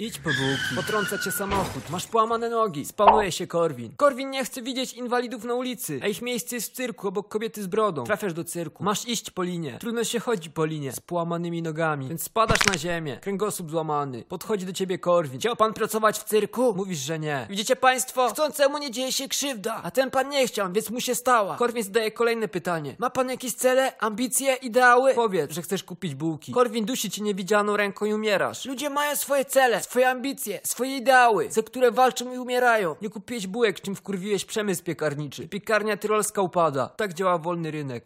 Idź po bułki. Potrąca cię samochód. Masz połamane nogi. Spawnuje się Korwin. Korwin nie chce widzieć inwalidów na ulicy, a ich miejsce jest w cyrku obok kobiety z brodą. Trafiasz do cyrku. Masz iść po linie. Trudno się chodzi po linie z połamanymi nogami, więc spadasz na ziemię. Kręgosłup złamany. Podchodzi do ciebie Korwin. Chciał pan pracować w cyrku? Mówisz, że nie. Widzicie państwo? Chcącemu nie dzieje się krzywda, a ten pan nie chciał, więc mu się stała. Korwin zadaje kolejne pytanie. Ma pan jakieś cele, ambicje, ideały? Powiedz, że chcesz kupić bułki. Korwin dusi cię niewidzianą ręką i umierasz. Ludzie mają swoje cele, swoje ambicje, swoje ideały, za które walczą i umierają. Nie kupiłeś bułek, czym wkurwiłeś przemysł piekarniczy. Piekarnia tyrolska upada. Tak działa wolny rynek.